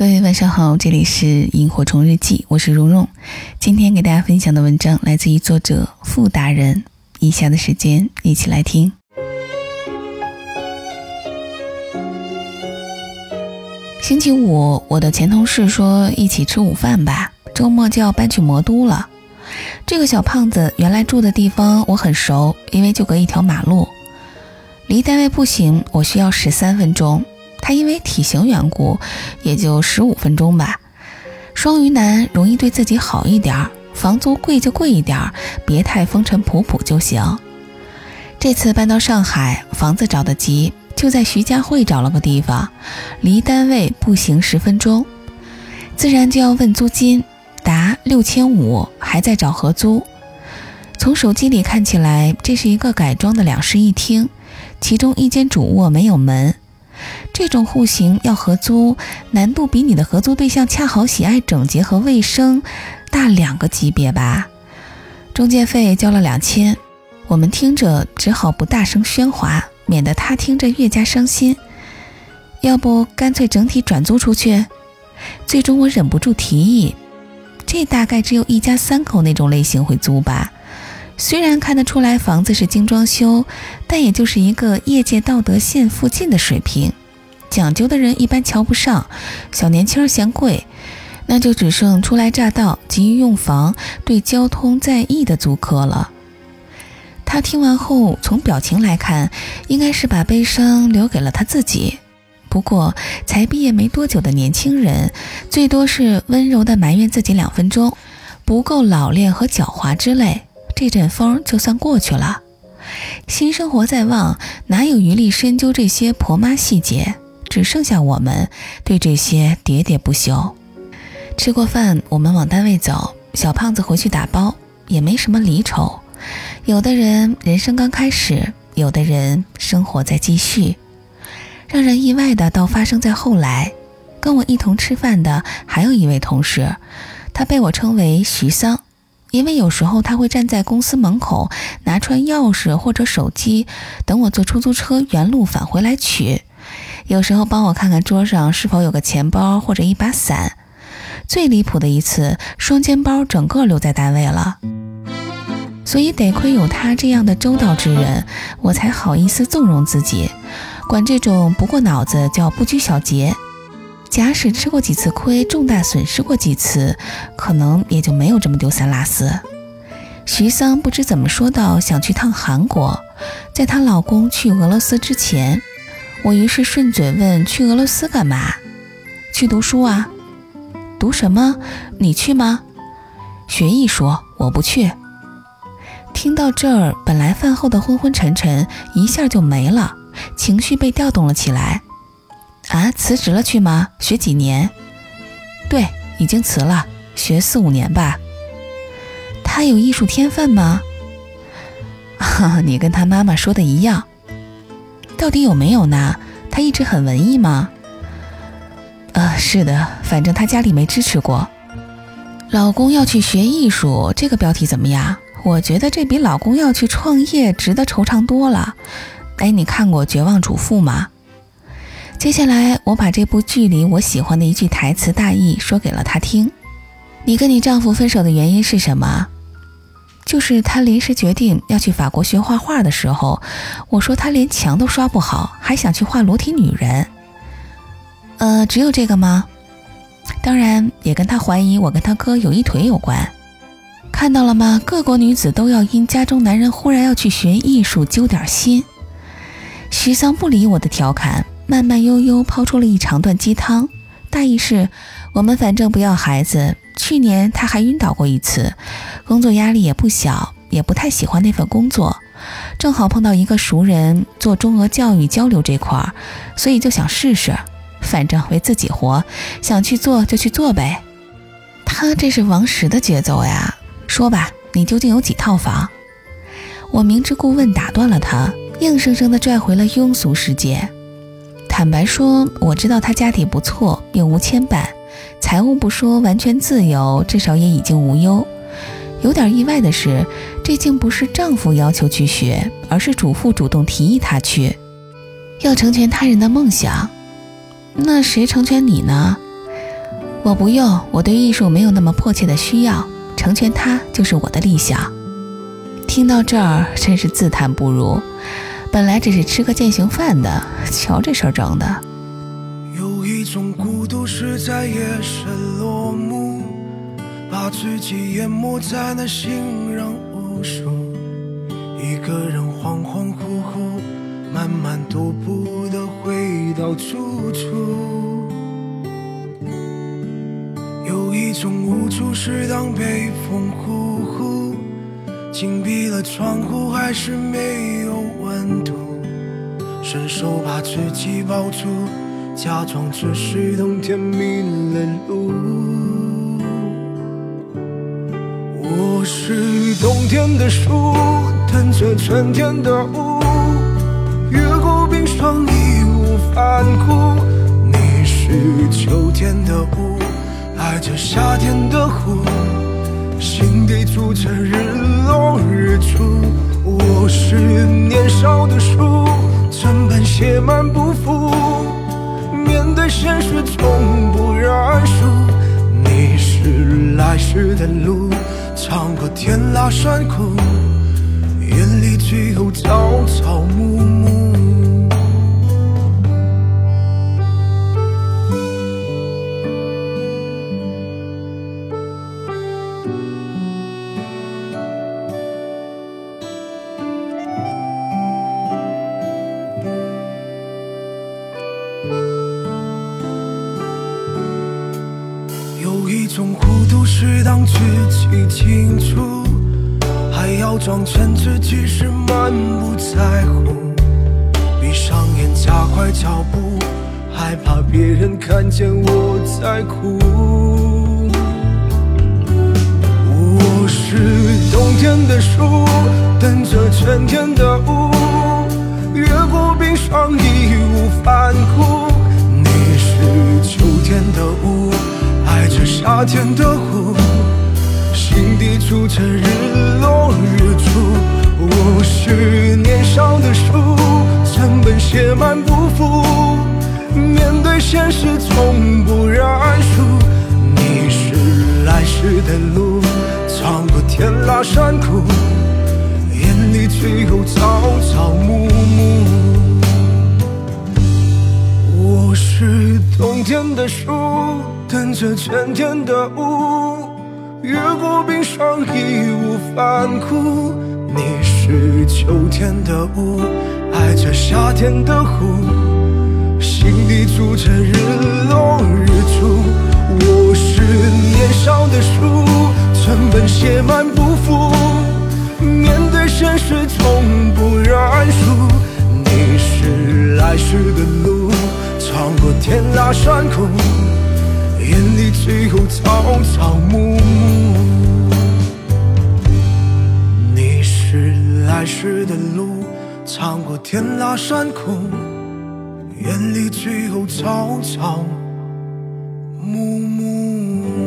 各位晚上好，这里是萤火虫日记，我是蓉蓉。今天给大家分享的文章来自于作者傅达人。以下的时间一起来听。星期五，我的前同事说一起吃午饭吧，周末就要搬去魔都了。这个小胖子原来住的地方我很熟，因为就隔一条马路，离单位步行我需要十三分钟。他因为体型缘故，也就十五分钟吧。双鱼男容易对自己好一点，房租贵就贵一点，别太风尘仆仆就行。这次搬到上海，房子找得急，就在徐家汇找了个地方，离单位步行十分钟。自然就要问租金，答六千五，还在找合租。从手机里看起来，这是一个改装的两室一厅，其中一间主卧没有门。这种户型要合租，难度比你的合租对象恰好喜爱整洁和卫生大两个级别吧？中介费交了两千，我们听着只好不大声喧哗，免得他听着越加伤心。要不干脆整体转租出去？最终我忍不住提议，这大概只有一家三口那种类型会租吧。虽然看得出来房子是精装修，但也就是一个业界道德线附近的水平。讲究的人一般瞧不上，小年轻嫌贵，那就只剩初来乍到、急于用房、对交通在意的租客了。他听完后，从表情来看，应该是把悲伤留给了他自己。不过，才毕业没多久的年轻人，最多是温柔地埋怨自己两分钟不够老练和狡猾之类。这阵风就算过去了，新生活在望，哪有余力深究这些婆妈细节？只剩下我们对这些喋喋不休。吃过饭，我们往单位走。小胖子回去打包，也没什么离愁。有的人人生刚开始，有的人生活在继续。让人意外的倒发生在后来。跟我一同吃饭的还有一位同事，他被我称为徐桑。因为有时候他会站在公司门口拿串钥匙或者手机，等我坐出租车原路返回来取。有时候帮我看看桌上是否有个钱包或者一把伞。最离谱的一次，双肩包整个留在单位了。所以得亏有他这样的周到之人，我才好意思纵容自己。管这种不过脑子叫不拘小节。假使吃过几次亏，重大损失过几次，可能也就没有这么丢三落四。徐桑不知怎么说到想去趟韩国，在她老公去俄罗斯之前，我于是顺嘴问：“去俄罗斯干嘛？去读书啊？读什么？你去吗？学艺术？我不去。”听到这儿，本来饭后的昏昏沉沉一下就没了，情绪被调动了起来。啊，辞职了去吗？学几年？对，已经辞了，学四五年吧。他有艺术天分吗？你跟他妈妈说的一样。到底有没有呢？他一直很文艺吗？呃，是的，反正他家里没支持过。老公要去学艺术，这个标题怎么样？我觉得这比老公要去创业值得惆怅多了。哎，你看过《绝望主妇》吗？接下来，我把这部剧里我喜欢的一句台词大意说给了他听。你跟你丈夫分手的原因是什么？就是他临时决定要去法国学画画的时候，我说他连墙都刷不好，还想去画裸体女人。呃，只有这个吗？当然，也跟他怀疑我跟他哥有一腿有关。看到了吗？各国女子都要因家中男人忽然要去学艺术揪点心。徐桑不理我的调侃。慢慢悠悠抛出了一长段鸡汤，大意是：我们反正不要孩子。去年他还晕倒过一次，工作压力也不小，也不太喜欢那份工作。正好碰到一个熟人做中俄教育交流这块儿，所以就想试试。反正为自己活，想去做就去做呗。他这是王石的节奏呀！说吧，你究竟有几套房？我明知故问打断了他，硬生生地拽回了庸俗世界。坦白说，我知道她家底不错，并无牵绊，财务不说完全自由，至少也已经无忧。有点意外的是，这竟不是丈夫要求去学，而是主妇主动提议她去，要成全他人的梦想。那谁成全你呢？我不用，我对艺术没有那么迫切的需要，成全他就是我的理想。听到这儿，真是自叹不如。本来只是吃个践行饭的，瞧这事儿整的。有一种孤独是在夜深落幕，把自己淹没在那行人无数，一个人恍恍惚惚，慢慢踱步的回到住处。有一种无助是当北风呼呼，紧闭了窗户还是没有温度，伸手把自己抱住，假装只是冬天迷了路。我是冬天的树，等着春天的雾，越过冰霜义无反顾。你是秋天的雾，爱着夏天的湖，心底住着日落日出。我是年少的树，整本写满不服，面对现实从不认输。你是来时的路，尝过天辣山苦，眼里只有草草木木。清楚，还要装成自己是满不在乎。闭上眼，加快脚步，害怕别人看见我在哭。我是冬天的树，等着春天的雾，越过冰霜义无反顾。你是秋天的雾。爱着夏天的湖，心底住着日落日出。我是年少的树，整本写满不服，面对现实从不认输。你是来时的路，尝过甜辣酸苦，眼里只有朝朝暮暮。我是冬天的树。等着春天的雾，越过冰霜义无反顾。你是秋天的雾，爱着夏天的湖，心底住着日落日出。我是年少的树，整本写满不服，面对现实从不认输。你是来时的路，穿过天涯山谷。只有草草木木。你是来时的路，穿过天涯山谷，眼里只有草草木木。